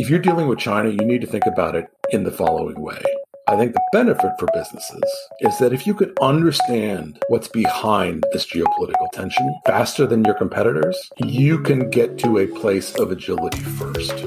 if you're dealing with China, you need to think about it in the following way. I think the benefit for businesses is that if you could understand what's behind this geopolitical tension faster than your competitors, you can get to a place of agility first.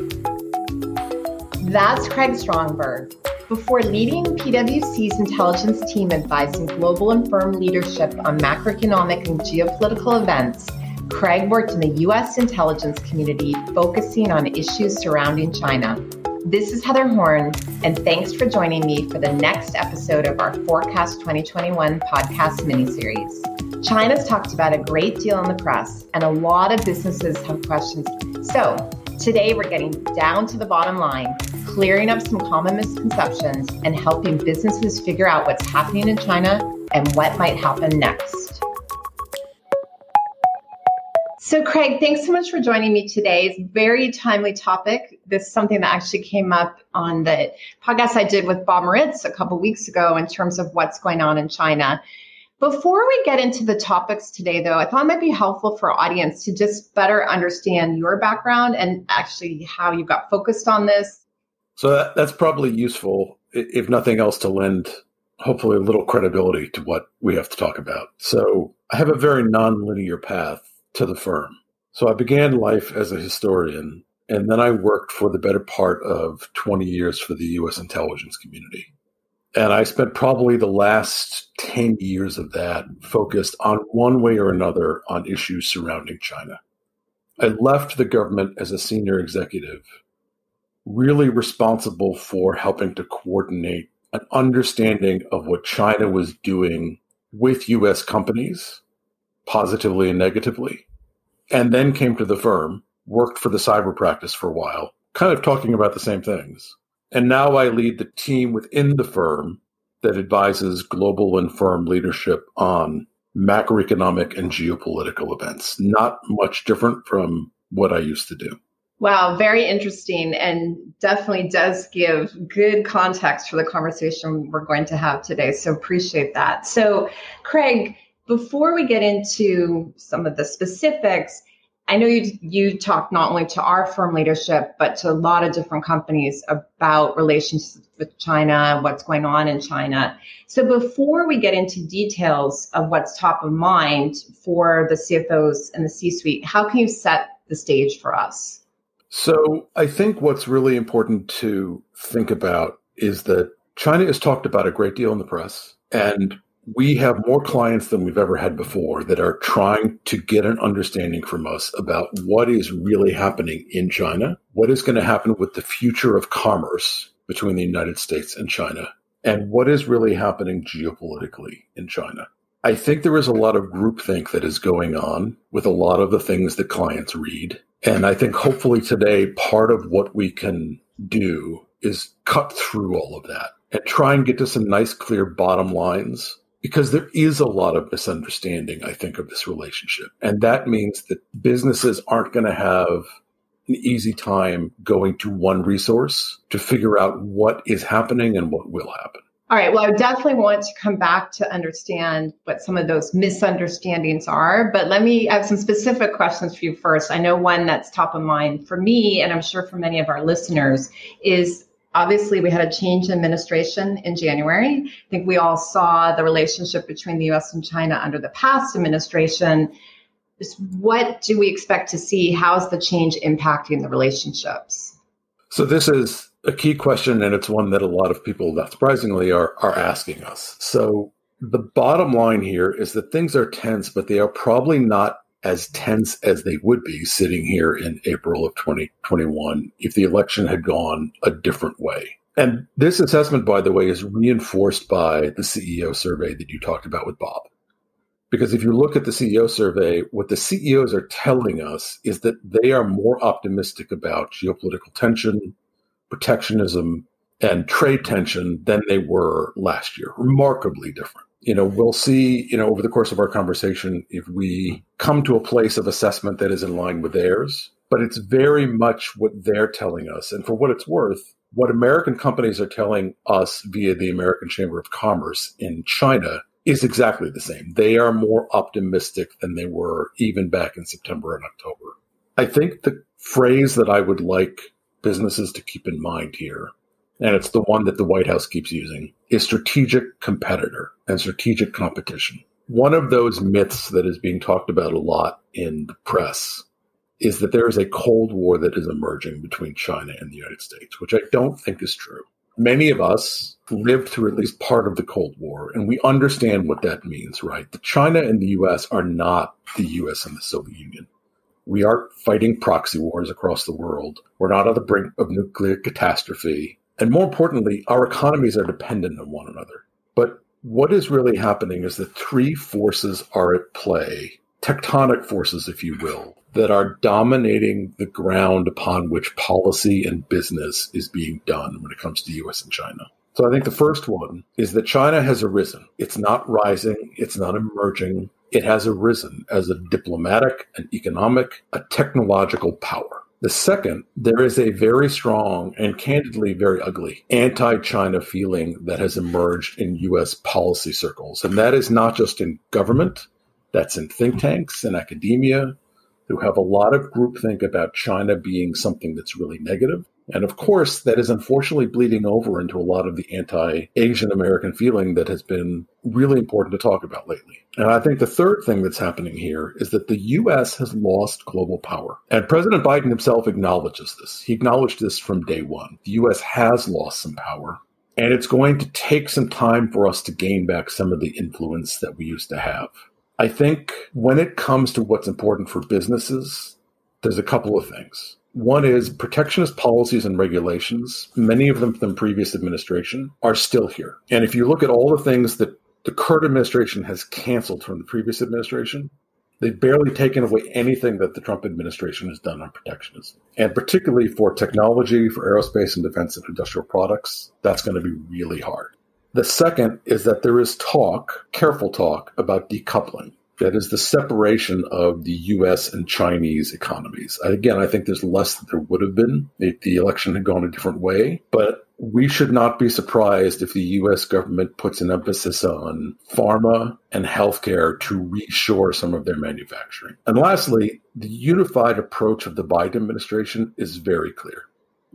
That's Craig Stronberg. Before leading PwC's intelligence team advising global and firm leadership on macroeconomic and geopolitical events, Craig worked in the U.S. intelligence community focusing on issues surrounding China. This is Heather Horn, and thanks for joining me for the next episode of our Forecast 2021 podcast miniseries. China's talked about a great deal in the press, and a lot of businesses have questions. So, today we're getting down to the bottom line, clearing up some common misconceptions, and helping businesses figure out what's happening in China and what might happen next. So, Craig, thanks so much for joining me today. It's a very timely topic. This is something that actually came up on the podcast I did with Bob Moritz a couple weeks ago in terms of what's going on in China. Before we get into the topics today, though, I thought it might be helpful for our audience to just better understand your background and actually how you got focused on this. So, that, that's probably useful, if nothing else, to lend hopefully a little credibility to what we have to talk about. So, I have a very nonlinear path to the firm. So I began life as a historian, and then I worked for the better part of 20 years for the U.S. intelligence community. And I spent probably the last 10 years of that focused on one way or another on issues surrounding China. I left the government as a senior executive, really responsible for helping to coordinate an understanding of what China was doing with US companies positively and negatively, and then came to the firm, worked for the cyber practice for a while, kind of talking about the same things. And now I lead the team within the firm that advises global and firm leadership on macroeconomic and geopolitical events. Not much different from what I used to do. Wow, very interesting and definitely does give good context for the conversation we're going to have today. So appreciate that. So, Craig, before we get into some of the specifics, I know you you talk not only to our firm leadership, but to a lot of different companies about relations with China, what's going on in China. So before we get into details of what's top of mind for the CFOs and the C-suite, how can you set the stage for us? So I think what's really important to think about is that China is talked about a great deal in the press, and we have more clients than we've ever had before that are trying to get an understanding from us about what is really happening in China, what is going to happen with the future of commerce between the United States and China, and what is really happening geopolitically in China. I think there is a lot of groupthink that is going on with a lot of the things that clients read. And I think hopefully today, part of what we can do is cut through all of that and try and get to some nice, clear bottom lines because there is a lot of misunderstanding, I think, of this relationship. And that means that businesses aren't going to have an easy time going to one resource to figure out what is happening and what will happen. All right. Well, I definitely want to come back to understand what some of those misunderstandings are. But let me have some specific questions for you first. I know one that's top of mind for me, and I'm sure for many of our listeners, is Obviously, we had a change in administration in January. I think we all saw the relationship between the US and China under the past administration. What do we expect to see? How's the change impacting the relationships? So, this is a key question, and it's one that a lot of people, not surprisingly, are, are asking us. So, the bottom line here is that things are tense, but they are probably not as tense as they would be sitting here in April of 2021 if the election had gone a different way. And this assessment, by the way, is reinforced by the CEO survey that you talked about with Bob. Because if you look at the CEO survey, what the CEOs are telling us is that they are more optimistic about geopolitical tension, protectionism, and trade tension than they were last year. Remarkably different you know, we'll see, you know, over the course of our conversation if we come to a place of assessment that is in line with theirs. But it's very much what they're telling us. And for what it's worth, what American companies are telling us via the American Chamber of Commerce in China is exactly the same. They are more optimistic than they were even back in September and October. I think the phrase that I would like businesses to keep in mind here, and it's the one that the White House keeps using, is strategic competitor and strategic competition. One of those myths that is being talked about a lot in the press is that there is a Cold War that is emerging between China and the United States, which I don't think is true. Many of us lived through at least part of the Cold War, and we understand what that means, right? The China and the US are not the US and the Soviet Union. We aren't fighting proxy wars across the world. We're not on the brink of nuclear catastrophe. And more importantly, our economies are dependent on one another. But what is really happening is that three forces are at play, tectonic forces, if you will, that are dominating the ground upon which policy and business is being done when it comes to the US and China. So I think the first one is that China has arisen. It's not rising, it's not emerging. It has arisen as a diplomatic, an economic, a technological power. The second, there is a very strong and candidly very ugly anti China feeling that has emerged in US policy circles. And that is not just in government, that's in think tanks and academia, who have a lot of groupthink about China being something that's really negative. And of course, that is unfortunately bleeding over into a lot of the anti Asian American feeling that has been really important to talk about lately. And I think the third thing that's happening here is that the US has lost global power. And President Biden himself acknowledges this. He acknowledged this from day one. The US has lost some power. And it's going to take some time for us to gain back some of the influence that we used to have. I think when it comes to what's important for businesses, there's a couple of things. One is protectionist policies and regulations, many of them from previous administration, are still here. And if you look at all the things that the current administration has canceled from the previous administration, they've barely taken away anything that the Trump administration has done on protectionism. And particularly for technology, for aerospace and defense and industrial products, that's going to be really hard. The second is that there is talk, careful talk, about decoupling. That is the separation of the US and Chinese economies. Again, I think there's less than there would have been if the election had gone a different way. But we should not be surprised if the US government puts an emphasis on pharma and healthcare to reshore some of their manufacturing. And lastly, the unified approach of the Biden administration is very clear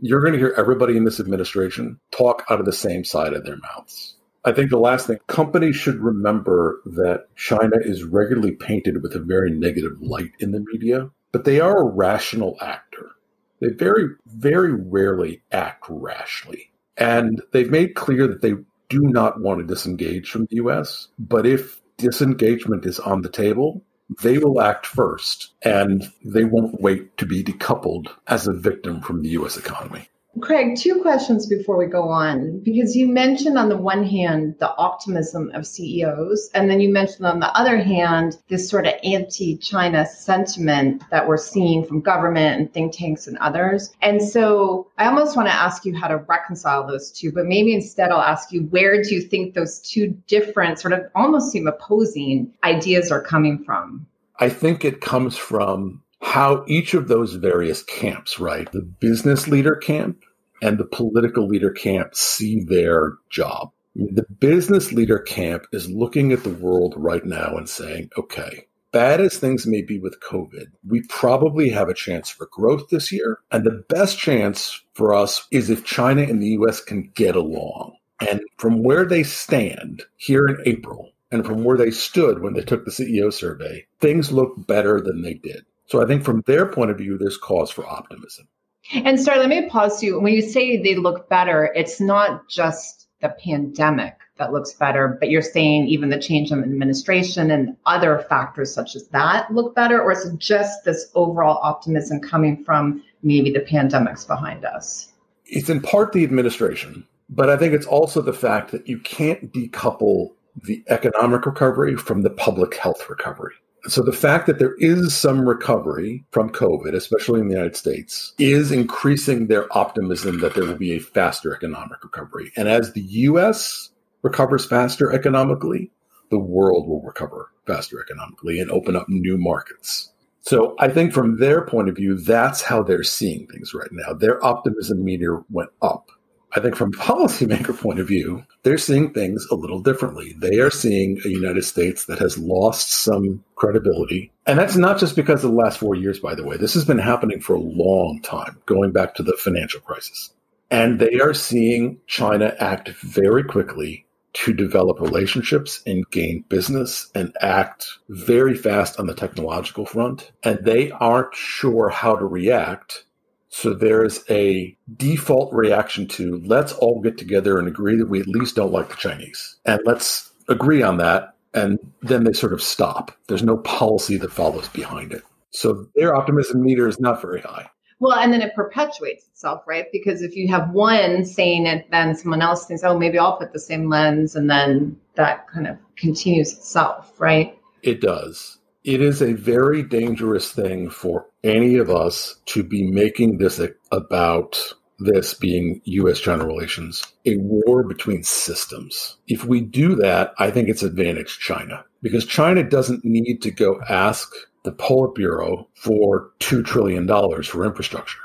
you're going to hear everybody in this administration talk out of the same side of their mouths. I think the last thing companies should remember that China is regularly painted with a very negative light in the media, but they are a rational actor. They very, very rarely act rashly. And they've made clear that they do not want to disengage from the US. But if disengagement is on the table, they will act first and they won't wait to be decoupled as a victim from the US economy. Craig, two questions before we go on, because you mentioned on the one hand the optimism of CEOs, and then you mentioned on the other hand this sort of anti China sentiment that we're seeing from government and think tanks and others. And so I almost want to ask you how to reconcile those two, but maybe instead I'll ask you where do you think those two different, sort of almost seem opposing ideas are coming from? I think it comes from how each of those various camps, right? The business leader camp and the political leader camp see their job. The business leader camp is looking at the world right now and saying, okay, bad as things may be with COVID, we probably have a chance for growth this year. And the best chance for us is if China and the US can get along. And from where they stand here in April, and from where they stood when they took the CEO survey, things look better than they did. So I think from their point of view, there's cause for optimism. And sorry, let me pause you. When you say they look better, it's not just the pandemic that looks better, but you're saying even the change in administration and other factors such as that look better, or is it just this overall optimism coming from maybe the pandemic's behind us? It's in part the administration, but I think it's also the fact that you can't decouple the economic recovery from the public health recovery. So the fact that there is some recovery from COVID, especially in the United States, is increasing their optimism that there will be a faster economic recovery. And as the US recovers faster economically, the world will recover faster economically and open up new markets. So I think from their point of view, that's how they're seeing things right now. Their optimism meter went up I think from a policymaker point of view, they're seeing things a little differently. They are seeing a United States that has lost some credibility. And that's not just because of the last four years, by the way. This has been happening for a long time, going back to the financial crisis. And they are seeing China act very quickly to develop relationships and gain business and act very fast on the technological front. And they aren't sure how to react. So there's a default reaction to let's all get together and agree that we at least don't like the Chinese. And let's agree on that. And then they sort of stop. There's no policy that follows behind it. So their optimism meter is not very high. Well, and then it perpetuates itself, right? Because if you have one saying it, then someone else thinks, oh, maybe I'll put the same lens, and then that kind of continues itself, right? It does. It is a very dangerous thing for any of us to be making this about this being US China relations, a war between systems. If we do that, I think it's advantage China because China doesn't need to go ask the Politburo for $2 trillion for infrastructure.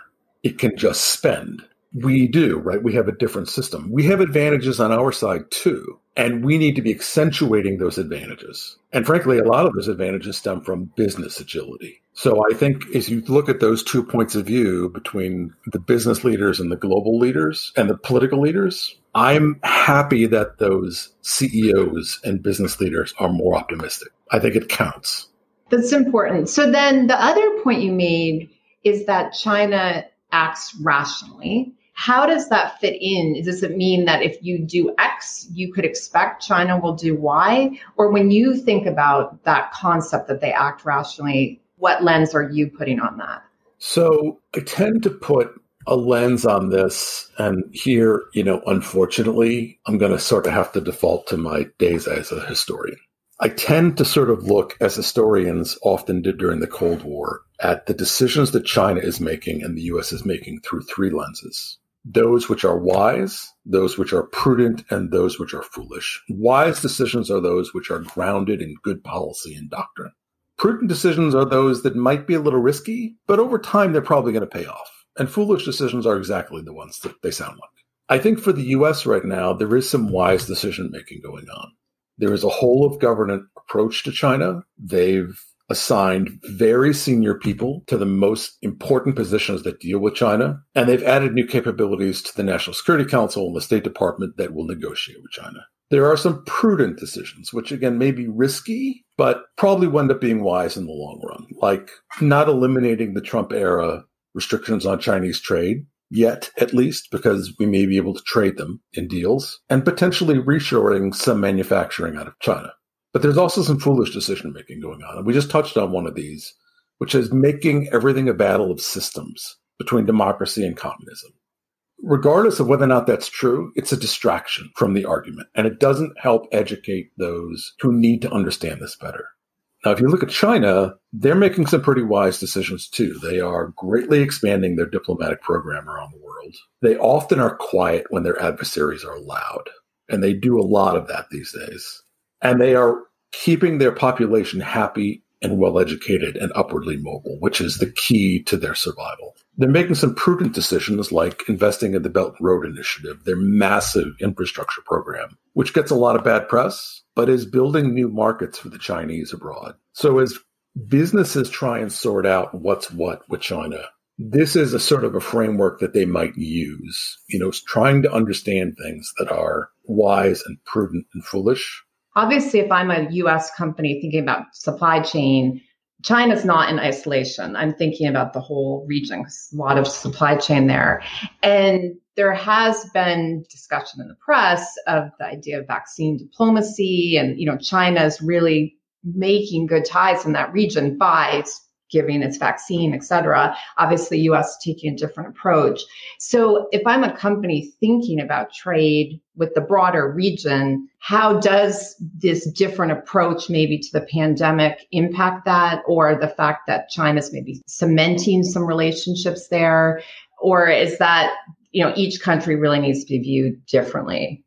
It can just spend. We do, right? We have a different system. We have advantages on our side too. And we need to be accentuating those advantages. And frankly, a lot of those advantages stem from business agility. So I think as you look at those two points of view between the business leaders and the global leaders and the political leaders, I'm happy that those CEOs and business leaders are more optimistic. I think it counts. That's important. So then the other point you made is that China acts rationally. How does that fit in? Does it mean that if you do X, you could expect China will do Y? Or when you think about that concept that they act rationally, what lens are you putting on that? So I tend to put a lens on this. And here, you know, unfortunately, I'm going to sort of have to default to my days as a historian. I tend to sort of look, as historians often did during the Cold War, at the decisions that China is making and the US is making through three lenses those which are wise, those which are prudent, and those which are foolish. Wise decisions are those which are grounded in good policy and doctrine. Prudent decisions are those that might be a little risky, but over time they're probably going to pay off. And foolish decisions are exactly the ones that they sound like. I think for the US right now, there is some wise decision making going on. There is a whole of government approach to China. They've assigned very senior people to the most important positions that deal with China. And they've added new capabilities to the National Security Council and the State Department that will negotiate with China. There are some prudent decisions, which again may be risky, but probably wind up being wise in the long run, like not eliminating the Trump era restrictions on Chinese trade, yet, at least, because we may be able to trade them in deals and potentially reshoring some manufacturing out of China. But there's also some foolish decision making going on. And we just touched on one of these, which is making everything a battle of systems between democracy and communism. Regardless of whether or not that's true, it's a distraction from the argument, and it doesn't help educate those who need to understand this better. Now, if you look at China, they're making some pretty wise decisions too. They are greatly expanding their diplomatic program around the world. They often are quiet when their adversaries are loud, and they do a lot of that these days. And they are keeping their population happy and well educated and upwardly mobile, which is the key to their survival. They're making some prudent decisions like investing in the Belt and Road Initiative, their massive infrastructure program, which gets a lot of bad press, but is building new markets for the Chinese abroad. So as businesses try and sort out what's what with China, this is a sort of a framework that they might use, you know, trying to understand things that are wise and prudent and foolish. Obviously, if I'm a US company thinking about supply chain, China's not in isolation. I'm thinking about the whole region, a lot of supply chain there. And there has been discussion in the press of the idea of vaccine diplomacy and you know China's really making good ties in that region by giving its vaccine, et cetera. Obviously, US taking a different approach. So if I'm a company thinking about trade with the broader region, how does this different approach maybe to the pandemic impact that or the fact that China's maybe cementing some relationships there? Or is that, you know, each country really needs to be viewed differently?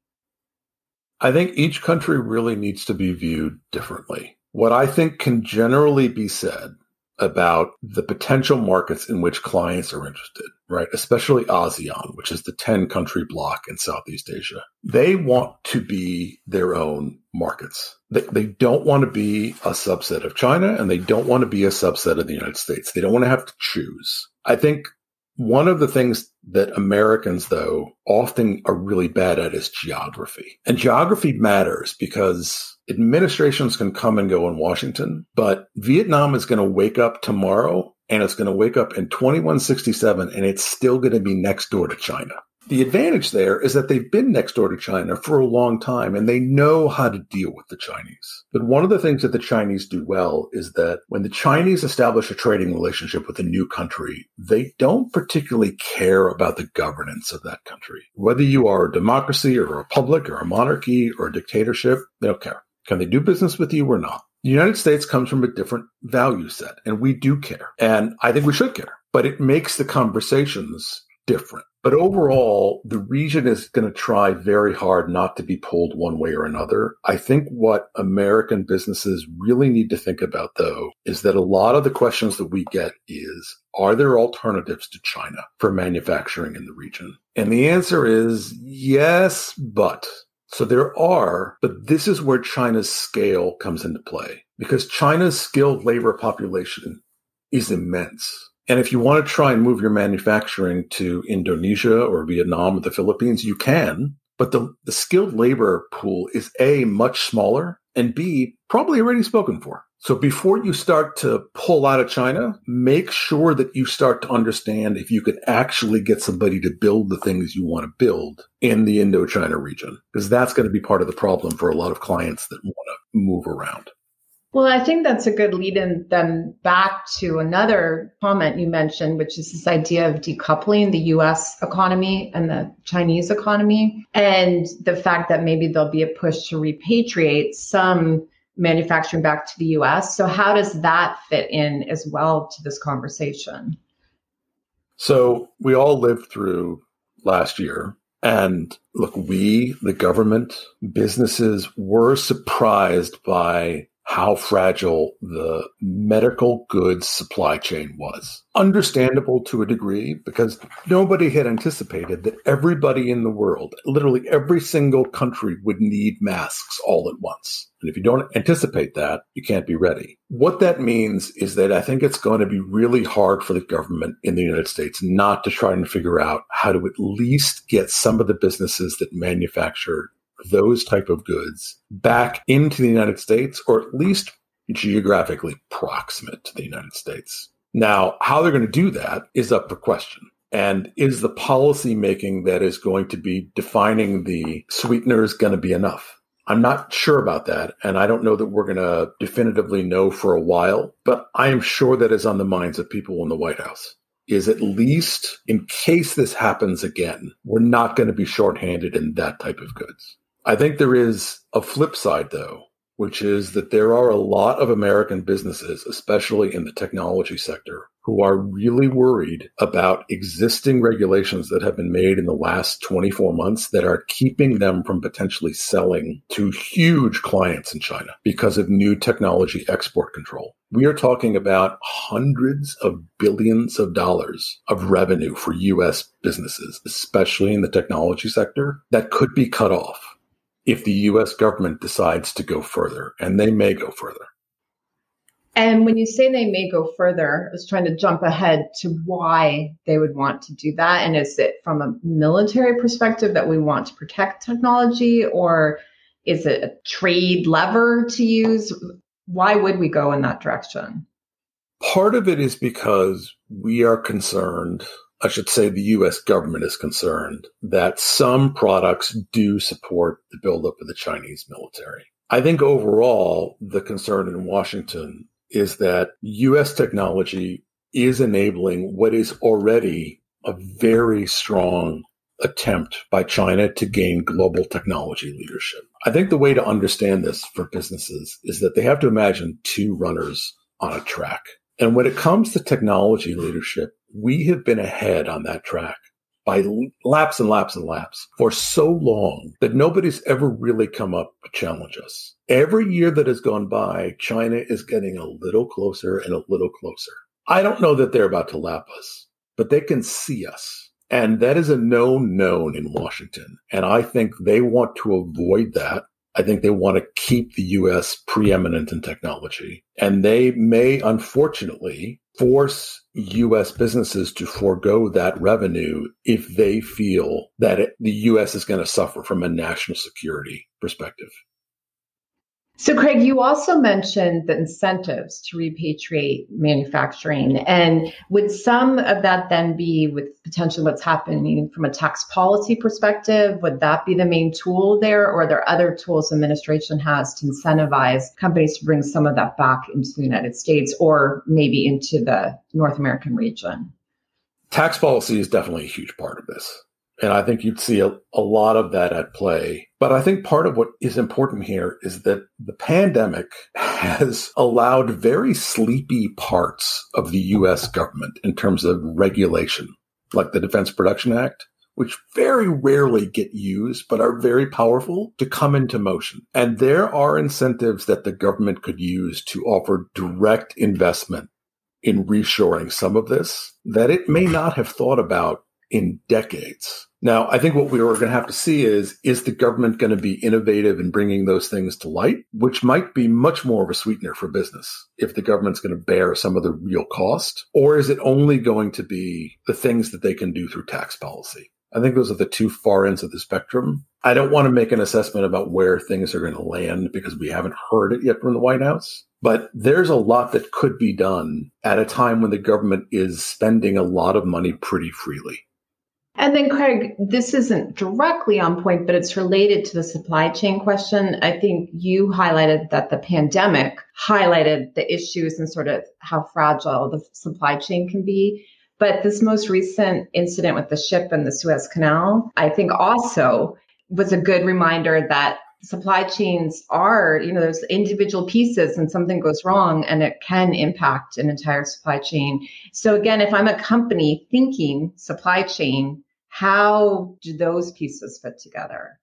I think each country really needs to be viewed differently. What I think can generally be said about the potential markets in which clients are interested, right? Especially ASEAN, which is the 10 country block in Southeast Asia. They want to be their own markets. They, they don't want to be a subset of China and they don't want to be a subset of the United States. They don't want to have to choose. I think one of the things that Americans, though, often are really bad at is geography. And geography matters because administrations can come and go in Washington, but Vietnam is going to wake up tomorrow and it's going to wake up in 2167 and it's still going to be next door to China. The advantage there is that they've been next door to China for a long time and they know how to deal with the Chinese. But one of the things that the Chinese do well is that when the Chinese establish a trading relationship with a new country, they don't particularly care about the governance of that country. Whether you are a democracy or a republic or a monarchy or a dictatorship, they don't care. Can they do business with you or not? The United States comes from a different value set and we do care. And I think we should care, but it makes the conversations different. But overall, the region is going to try very hard not to be pulled one way or another. I think what American businesses really need to think about, though, is that a lot of the questions that we get is, are there alternatives to China for manufacturing in the region? And the answer is yes, but. So there are, but this is where China's scale comes into play because China's skilled labor population is immense. And if you want to try and move your manufacturing to Indonesia or Vietnam or the Philippines, you can. But the, the skilled labor pool is A, much smaller, and B, probably already spoken for. So before you start to pull out of China, make sure that you start to understand if you could actually get somebody to build the things you want to build in the Indochina region, because that's going to be part of the problem for a lot of clients that want to move around. Well, I think that's a good lead in then back to another comment you mentioned, which is this idea of decoupling the US economy and the Chinese economy, and the fact that maybe there'll be a push to repatriate some manufacturing back to the US. So, how does that fit in as well to this conversation? So, we all lived through last year. And look, we, the government, businesses were surprised by how fragile the medical goods supply chain was. Understandable to a degree because nobody had anticipated that everybody in the world, literally every single country, would need masks all at once. And if you don't anticipate that, you can't be ready. What that means is that I think it's going to be really hard for the government in the United States not to try and figure out how to at least get some of the businesses that manufacture those type of goods back into the United States, or at least geographically proximate to the United States. Now, how they're going to do that is up for question. And is the policy making that is going to be defining the sweeteners going to be enough? I'm not sure about that. And I don't know that we're going to definitively know for a while, but I am sure that is on the minds of people in the White House is at least in case this happens again, we're not going to be shorthanded in that type of goods. I think there is a flip side, though, which is that there are a lot of American businesses, especially in the technology sector, who are really worried about existing regulations that have been made in the last 24 months that are keeping them from potentially selling to huge clients in China because of new technology export control. We are talking about hundreds of billions of dollars of revenue for US businesses, especially in the technology sector, that could be cut off if the US government decides to go further, and they may go further. And when you say they may go further, I was trying to jump ahead to why they would want to do that. And is it from a military perspective that we want to protect technology, or is it a trade lever to use? Why would we go in that direction? Part of it is because we are concerned I should say the US government is concerned that some products do support the buildup of the Chinese military. I think overall, the concern in Washington is that US technology is enabling what is already a very strong attempt by China to gain global technology leadership. I think the way to understand this for businesses is that they have to imagine two runners on a track. And when it comes to technology leadership, we have been ahead on that track by laps and laps and laps for so long that nobody's ever really come up to challenge us. Every year that has gone by, China is getting a little closer and a little closer. I don't know that they're about to lap us, but they can see us. And that is a known known in Washington. And I think they want to avoid that. I think they want to keep the US preeminent in technology. And they may, unfortunately, force US businesses to forego that revenue if they feel that it, the US is going to suffer from a national security perspective. So, Craig, you also mentioned the incentives to repatriate manufacturing. And would some of that then be with potentially what's happening from a tax policy perspective? Would that be the main tool there? Or are there other tools administration has to incentivize companies to bring some of that back into the United States or maybe into the North American region? Tax policy is definitely a huge part of this. And I think you'd see a, a lot of that at play. But I think part of what is important here is that the pandemic has allowed very sleepy parts of the US government in terms of regulation, like the Defense Production Act, which very rarely get used, but are very powerful to come into motion. And there are incentives that the government could use to offer direct investment in reshoring some of this that it may not have thought about in decades. Now, I think what we are going to have to see is, is the government going to be innovative in bringing those things to light, which might be much more of a sweetener for business if the government's going to bear some of the real cost, or is it only going to be the things that they can do through tax policy? I think those are the two far ends of the spectrum. I don't want to make an assessment about where things are going to land because we haven't heard it yet from the White House. But there's a lot that could be done at a time when the government is spending a lot of money pretty freely. And then, Craig, this isn't directly on point, but it's related to the supply chain question. I think you highlighted that the pandemic highlighted the issues and sort of how fragile the supply chain can be. But this most recent incident with the ship in the Suez Canal, I think also was a good reminder that supply chains are, you know, there's individual pieces and something goes wrong and it can impact an entire supply chain. So again, if I'm a company thinking supply chain, how do those pieces fit together?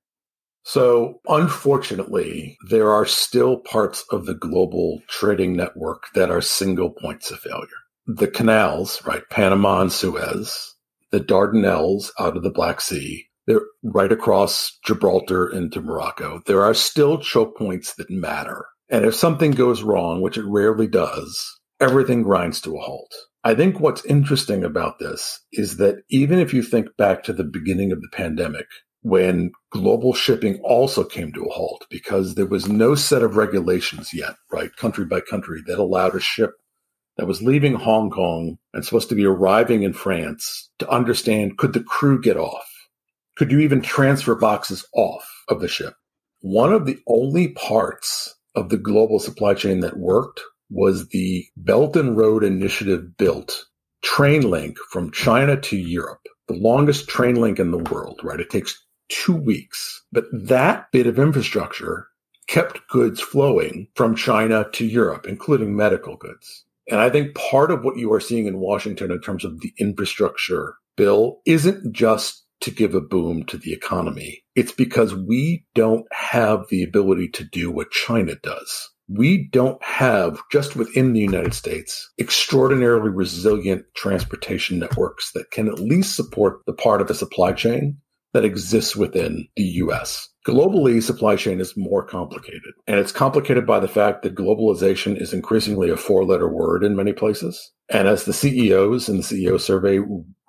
So, unfortunately, there are still parts of the global trading network that are single points of failure. The canals, right, Panama and Suez, the Dardanelles out of the Black Sea, they're right across Gibraltar into Morocco. There are still choke points that matter. And if something goes wrong, which it rarely does, everything grinds to a halt. I think what's interesting about this is that even if you think back to the beginning of the pandemic, when global shipping also came to a halt because there was no set of regulations yet, right, country by country, that allowed a ship that was leaving Hong Kong and supposed to be arriving in France to understand could the crew get off? Could you even transfer boxes off of the ship? One of the only parts of the global supply chain that worked was the Belt and Road Initiative built train link from China to Europe, the longest train link in the world, right? It takes two weeks. But that bit of infrastructure kept goods flowing from China to Europe, including medical goods. And I think part of what you are seeing in Washington in terms of the infrastructure bill isn't just to give a boom to the economy. It's because we don't have the ability to do what China does we don't have just within the United States extraordinarily resilient transportation networks that can at least support the part of the supply chain that exists within the US. Globally, supply chain is more complicated. And it's complicated by the fact that globalization is increasingly a four letter word in many places. And as the CEOs in the CEO survey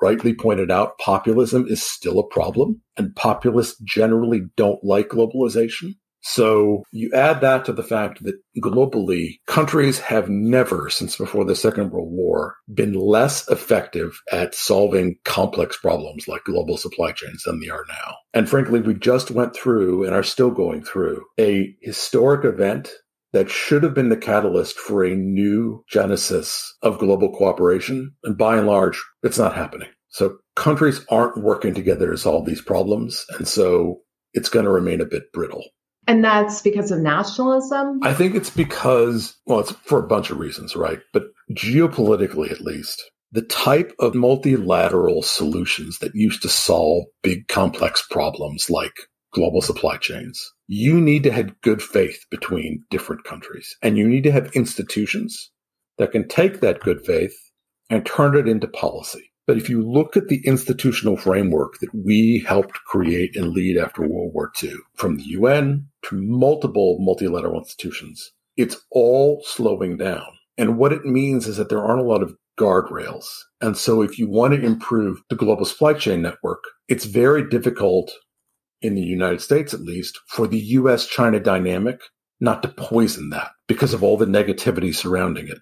rightly pointed out, populism is still a problem. And populists generally don't like globalization. So you add that to the fact that globally, countries have never, since before the Second World War, been less effective at solving complex problems like global supply chains than they are now. And frankly, we just went through and are still going through a historic event that should have been the catalyst for a new genesis of global cooperation. And by and large, it's not happening. So countries aren't working together to solve these problems. And so it's going to remain a bit brittle. And that's because of nationalism? I think it's because, well, it's for a bunch of reasons, right? But geopolitically, at least, the type of multilateral solutions that used to solve big complex problems like global supply chains. You need to have good faith between different countries and you need to have institutions that can take that good faith and turn it into policy. But if you look at the institutional framework that we helped create and lead after World War II, from the UN to multiple multilateral institutions, it's all slowing down. And what it means is that there aren't a lot of guardrails. And so if you want to improve the global supply chain network, it's very difficult in the United States, at least, for the US China dynamic not to poison that because of all the negativity surrounding it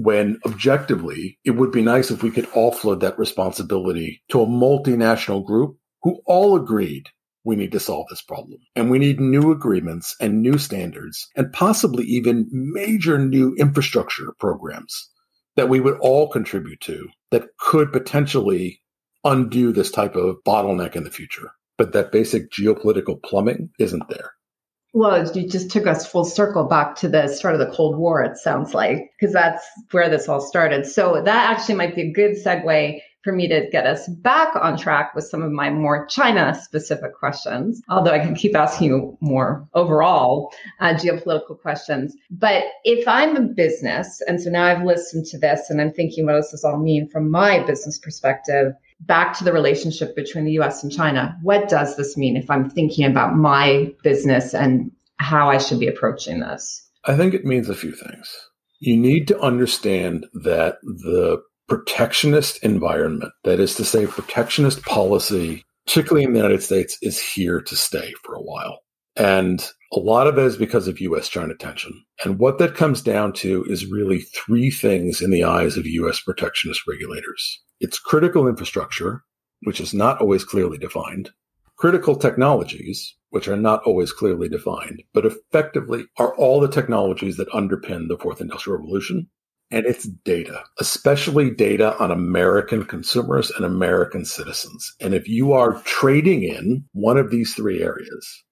when objectively it would be nice if we could offload that responsibility to a multinational group who all agreed we need to solve this problem. And we need new agreements and new standards and possibly even major new infrastructure programs that we would all contribute to that could potentially undo this type of bottleneck in the future. But that basic geopolitical plumbing isn't there. Well, you just took us full circle back to the start of the Cold War, it sounds like, because that's where this all started. So that actually might be a good segue for me to get us back on track with some of my more China specific questions, although I can keep asking you more overall uh, geopolitical questions. But if I'm a business, and so now I've listened to this and I'm thinking, what does this all mean from my business perspective? Back to the relationship between the US and China. What does this mean if I'm thinking about my business and how I should be approaching this? I think it means a few things. You need to understand that the protectionist environment, that is to say, protectionist policy, particularly in the United States, is here to stay for a while. And a lot of it is because of US China tension. And what that comes down to is really three things in the eyes of US protectionist regulators it's critical infrastructure, which is not always clearly defined, critical technologies, which are not always clearly defined, but effectively are all the technologies that underpin the fourth industrial revolution. And it's data, especially data on American consumers and American citizens. And if you are trading in one of these three areas,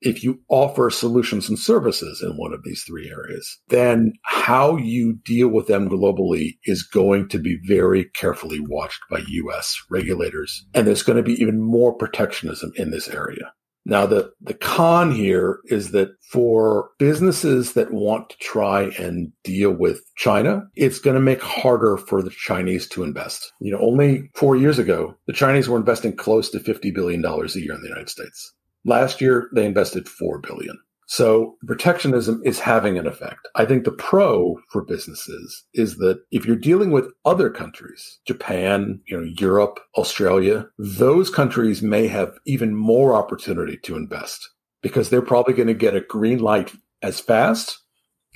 if you offer solutions and services in one of these three areas, then how you deal with them globally is going to be very carefully watched by US regulators. And there's going to be even more protectionism in this area. Now, the, the con here is that for businesses that want to try and deal with China, it's going to make harder for the Chinese to invest. You know, only four years ago, the Chinese were investing close to $50 billion a year in the United States. Last year, they invested 4 billion. So protectionism is having an effect. I think the pro for businesses is that if you're dealing with other countries, Japan, you know, Europe, Australia, those countries may have even more opportunity to invest because they're probably going to get a green light as fast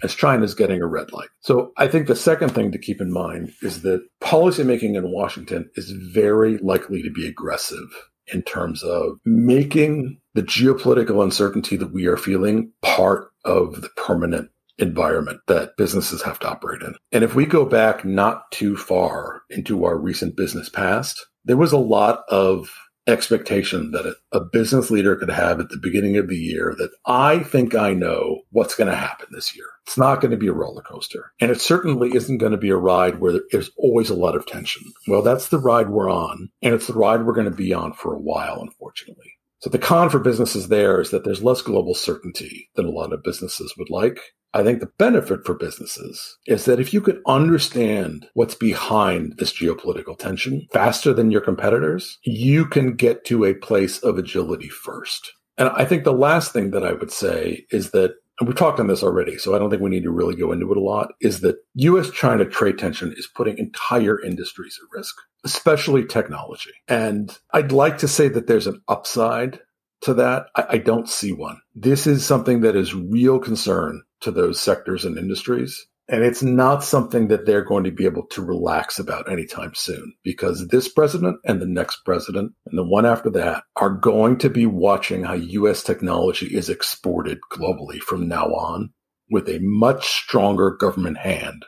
as China's getting a red light. So I think the second thing to keep in mind is that policymaking in Washington is very likely to be aggressive in terms of making the geopolitical uncertainty that we are feeling part of the permanent environment that businesses have to operate in. And if we go back not too far into our recent business past, there was a lot of expectation that a business leader could have at the beginning of the year that I think I know what's going to happen this year. It's not going to be a roller coaster. And it certainly isn't going to be a ride where there's always a lot of tension. Well, that's the ride we're on. And it's the ride we're going to be on for a while, unfortunately. So the con for businesses there is that there's less global certainty than a lot of businesses would like. I think the benefit for businesses is that if you could understand what's behind this geopolitical tension faster than your competitors, you can get to a place of agility first. And I think the last thing that I would say is that and we've talked on this already, so I don't think we need to really go into it a lot, is that US China trade tension is putting entire industries at risk, especially technology. And I'd like to say that there's an upside to that. I, I don't see one. This is something that is real concern to those sectors and industries. And it's not something that they're going to be able to relax about anytime soon because this president and the next president and the one after that are going to be watching how US technology is exported globally from now on with a much stronger government hand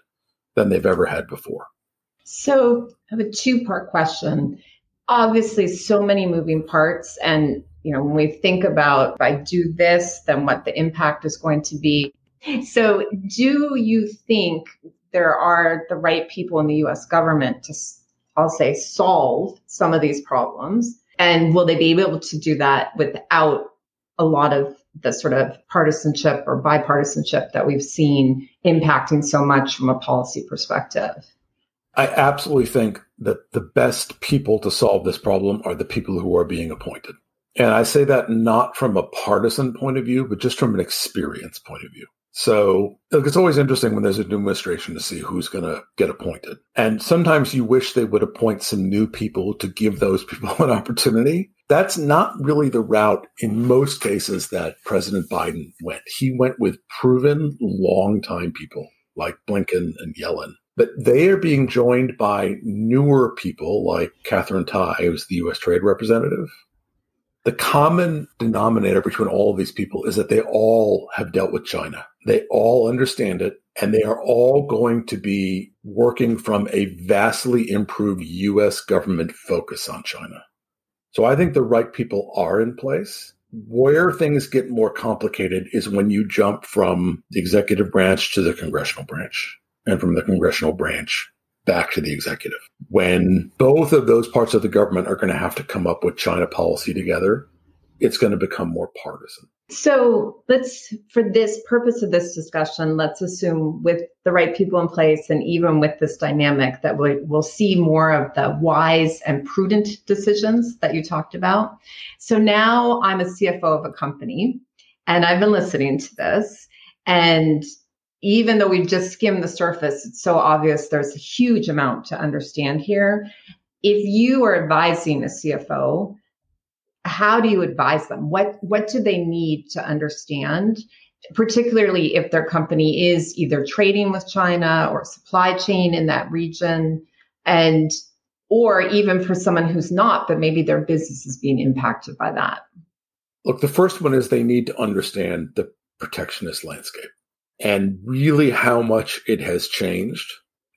than they've ever had before. So I have a two part question. Obviously, so many moving parts. And, you know, when we think about if I do this, then what the impact is going to be so, do you think there are the right people in the US government to, I'll say, solve some of these problems? And will they be able to do that without a lot of the sort of partisanship or bipartisanship that we've seen impacting so much from a policy perspective? I absolutely think that the best people to solve this problem are the people who are being appointed. And I say that not from a partisan point of view, but just from an experience point of view. So look, it's always interesting when there's a new administration to see who's going to get appointed. And sometimes you wish they would appoint some new people to give those people an opportunity. That's not really the route in most cases that President Biden went. He went with proven long-time people like Blinken and Yellen. But they are being joined by newer people like Katherine Tai, who's the U.S. Trade Representative, the common denominator between all of these people is that they all have dealt with China. They all understand it and they are all going to be working from a vastly improved US government focus on China. So I think the right people are in place. Where things get more complicated is when you jump from the executive branch to the congressional branch and from the congressional branch back to the executive. When both of those parts of the government are going to have to come up with China policy together, it's going to become more partisan. So let's, for this purpose of this discussion, let's assume with the right people in place and even with this dynamic that we, we'll see more of the wise and prudent decisions that you talked about. So now I'm a CFO of a company and I've been listening to this and even though we've just skimmed the surface, it's so obvious there's a huge amount to understand here. If you are advising a CFO, how do you advise them? What what do they need to understand? Particularly if their company is either trading with China or supply chain in that region, and or even for someone who's not, but maybe their business is being impacted by that. Look, the first one is they need to understand the protectionist landscape and really how much it has changed,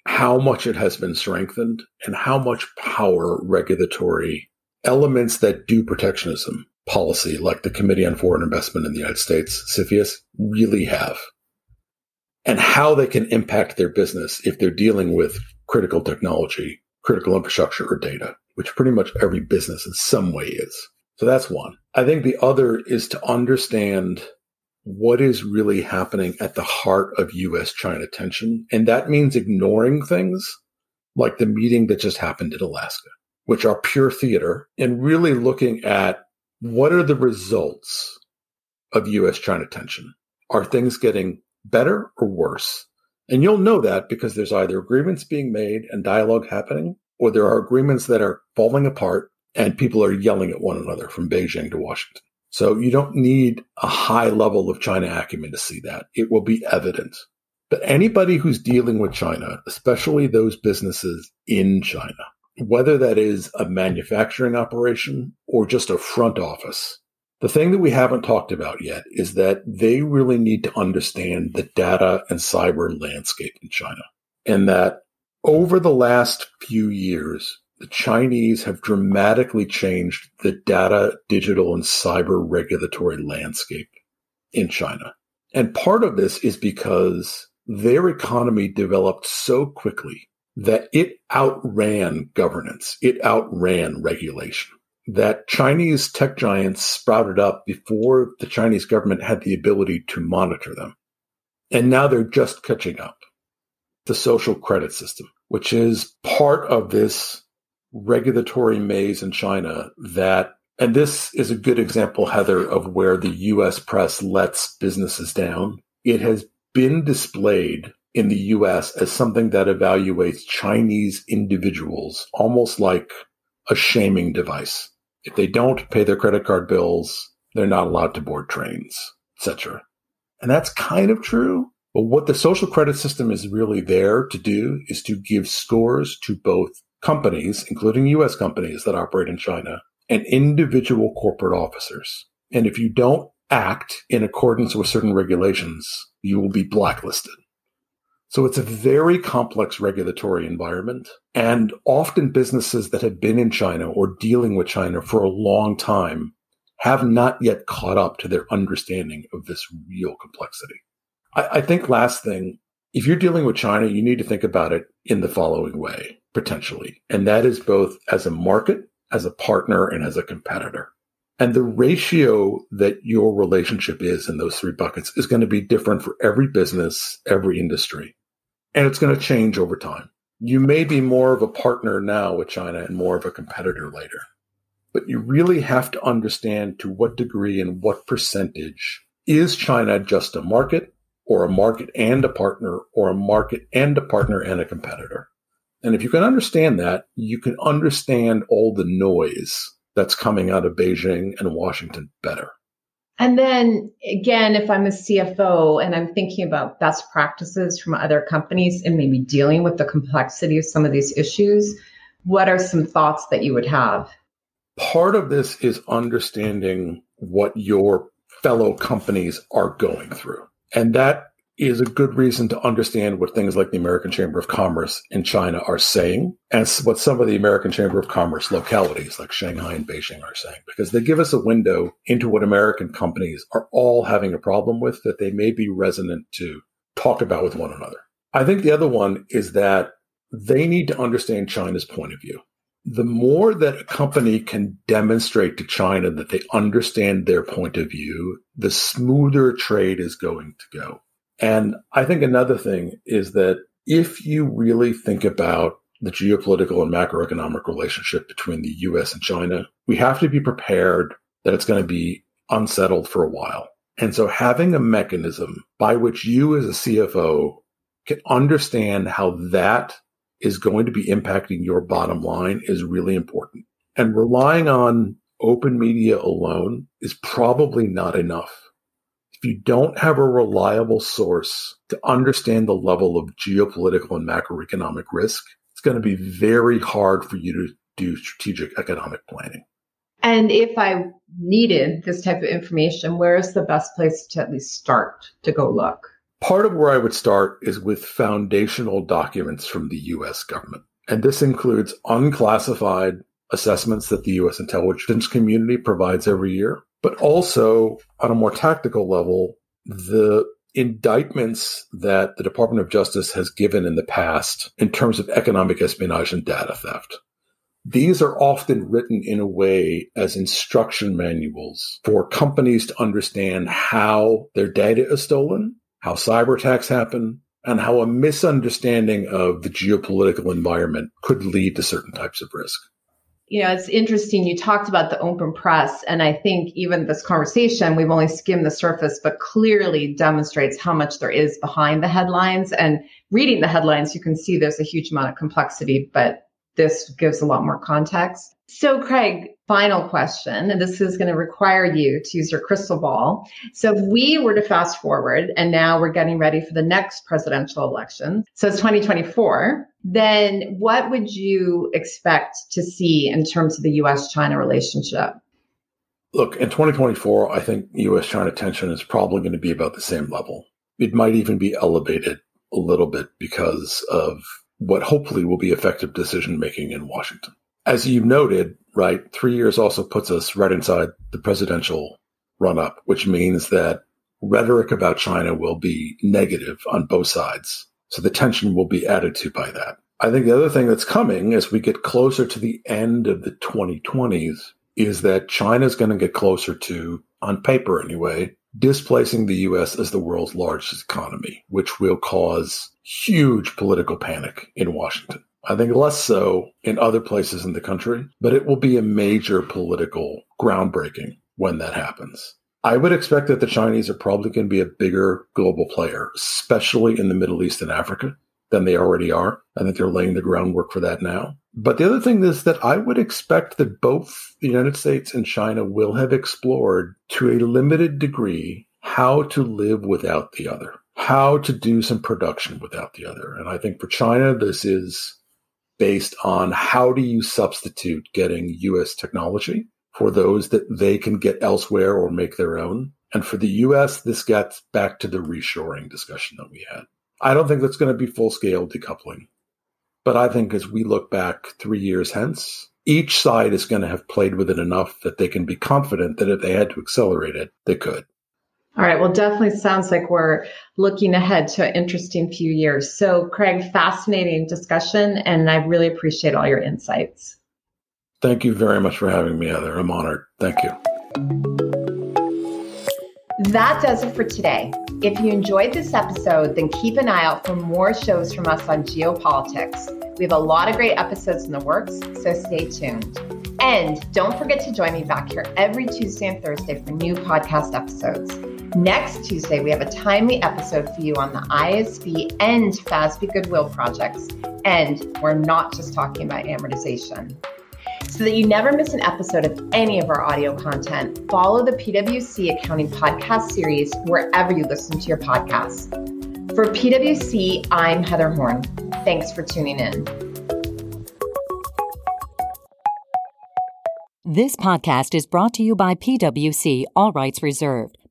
how much it has been strengthened, and how much power regulatory elements that do protectionism policy, like the Committee on Foreign Investment in the United States, CFIUS, really have. And how they can impact their business if they're dealing with critical technology, critical infrastructure, or data, which pretty much every business in some way is. So that's one. I think the other is to understand what is really happening at the heart of US China tension. And that means ignoring things like the meeting that just happened in Alaska, which are pure theater, and really looking at what are the results of US China tension? Are things getting better or worse? And you'll know that because there's either agreements being made and dialogue happening, or there are agreements that are falling apart and people are yelling at one another from Beijing to Washington. So you don't need a high level of China acumen to see that. It will be evident. But anybody who's dealing with China, especially those businesses in China, whether that is a manufacturing operation or just a front office, the thing that we haven't talked about yet is that they really need to understand the data and cyber landscape in China. And that over the last few years, the Chinese have dramatically changed the data, digital, and cyber regulatory landscape in China. And part of this is because their economy developed so quickly that it outran governance, it outran regulation. That Chinese tech giants sprouted up before the Chinese government had the ability to monitor them. And now they're just catching up. The social credit system, which is part of this regulatory maze in China that, and this is a good example, Heather, of where the US press lets businesses down. It has been displayed in the US as something that evaluates Chinese individuals almost like a shaming device. If they don't pay their credit card bills, they're not allowed to board trains, etc. And that's kind of true. But what the social credit system is really there to do is to give scores to both companies, including US companies that operate in China, and individual corporate officers. And if you don't act in accordance with certain regulations, you will be blacklisted. So it's a very complex regulatory environment. And often businesses that have been in China or dealing with China for a long time have not yet caught up to their understanding of this real complexity. I, I think last thing if you're dealing with China, you need to think about it in the following way, potentially. And that is both as a market, as a partner, and as a competitor. And the ratio that your relationship is in those three buckets is going to be different for every business, every industry. And it's going to change over time. You may be more of a partner now with China and more of a competitor later. But you really have to understand to what degree and what percentage is China just a market or a market and a partner or a market and a partner and a competitor. And if you can understand that, you can understand all the noise that's coming out of Beijing and Washington better. And then again, if I'm a CFO and I'm thinking about best practices from other companies and maybe dealing with the complexity of some of these issues, what are some thoughts that you would have? Part of this is understanding what your fellow companies are going through. And that is a good reason to understand what things like the American Chamber of Commerce in China are saying and what some of the American Chamber of Commerce localities like Shanghai and Beijing are saying, because they give us a window into what American companies are all having a problem with that they may be resonant to talk about with one another. I think the other one is that they need to understand China's point of view. The more that a company can demonstrate to China that they understand their point of view, the smoother trade is going to go. And I think another thing is that if you really think about the geopolitical and macroeconomic relationship between the US and China, we have to be prepared that it's going to be unsettled for a while. And so having a mechanism by which you as a CFO can understand how that is going to be impacting your bottom line is really important. And relying on open media alone is probably not enough you don't have a reliable source to understand the level of geopolitical and macroeconomic risk, it's going to be very hard for you to do strategic economic planning. And if I needed this type of information, where is the best place to at least start to go look? Part of where I would start is with foundational documents from the US government. And this includes unclassified assessments that the US intelligence community provides every year, but also on a more tactical level, the indictments that the Department of Justice has given in the past in terms of economic espionage and data theft. These are often written in a way as instruction manuals for companies to understand how their data is stolen, how cyber attacks happen, and how a misunderstanding of the geopolitical environment could lead to certain types of risk you know, it's interesting. You talked about the open press, and I think even this conversation, we've only skimmed the surface, but clearly demonstrates how much there is behind the headlines. And reading the headlines, you can see there's a huge amount of complexity, but this gives a lot more context. So, Craig, final question, and this is going to require you to use your crystal ball. So, if we were to fast forward and now we're getting ready for the next presidential election, so it's 2024, then what would you expect to see in terms of the US China relationship? Look, in 2024, I think US China tension is probably going to be about the same level. It might even be elevated a little bit because of what hopefully will be effective decision making in Washington as you noted, right, three years also puts us right inside the presidential run up, which means that rhetoric about China will be negative on both sides. So the tension will be added to by that. I think the other thing that's coming as we get closer to the end of the 2020s is that China is going to get closer to, on paper anyway, displacing the US as the world's largest economy, which will cause huge political panic in Washington. I think less so in other places in the country, but it will be a major political groundbreaking when that happens. I would expect that the Chinese are probably going to be a bigger global player, especially in the Middle East and Africa than they already are. I think they're laying the groundwork for that now. But the other thing is that I would expect that both the United States and China will have explored to a limited degree how to live without the other, how to do some production without the other. And I think for China, this is based on how do you substitute getting US technology for those that they can get elsewhere or make their own. And for the US, this gets back to the reshoring discussion that we had. I don't think that's going to be full scale decoupling. But I think as we look back three years hence, each side is going to have played with it enough that they can be confident that if they had to accelerate it, they could. All right. Well, definitely sounds like we're looking ahead to an interesting few years. So, Craig, fascinating discussion, and I really appreciate all your insights. Thank you very much for having me, Heather. I'm honored. Thank you. That does it for today. If you enjoyed this episode, then keep an eye out for more shows from us on geopolitics. We have a lot of great episodes in the works, so stay tuned. And don't forget to join me back here every Tuesday and Thursday for new podcast episodes. Next Tuesday, we have a timely episode for you on the IASB and FASB Goodwill projects. And we're not just talking about amortization. So that you never miss an episode of any of our audio content, follow the PwC Accounting Podcast series wherever you listen to your podcasts. For PwC, I'm Heather Horn. Thanks for tuning in. This podcast is brought to you by PwC, all rights reserved.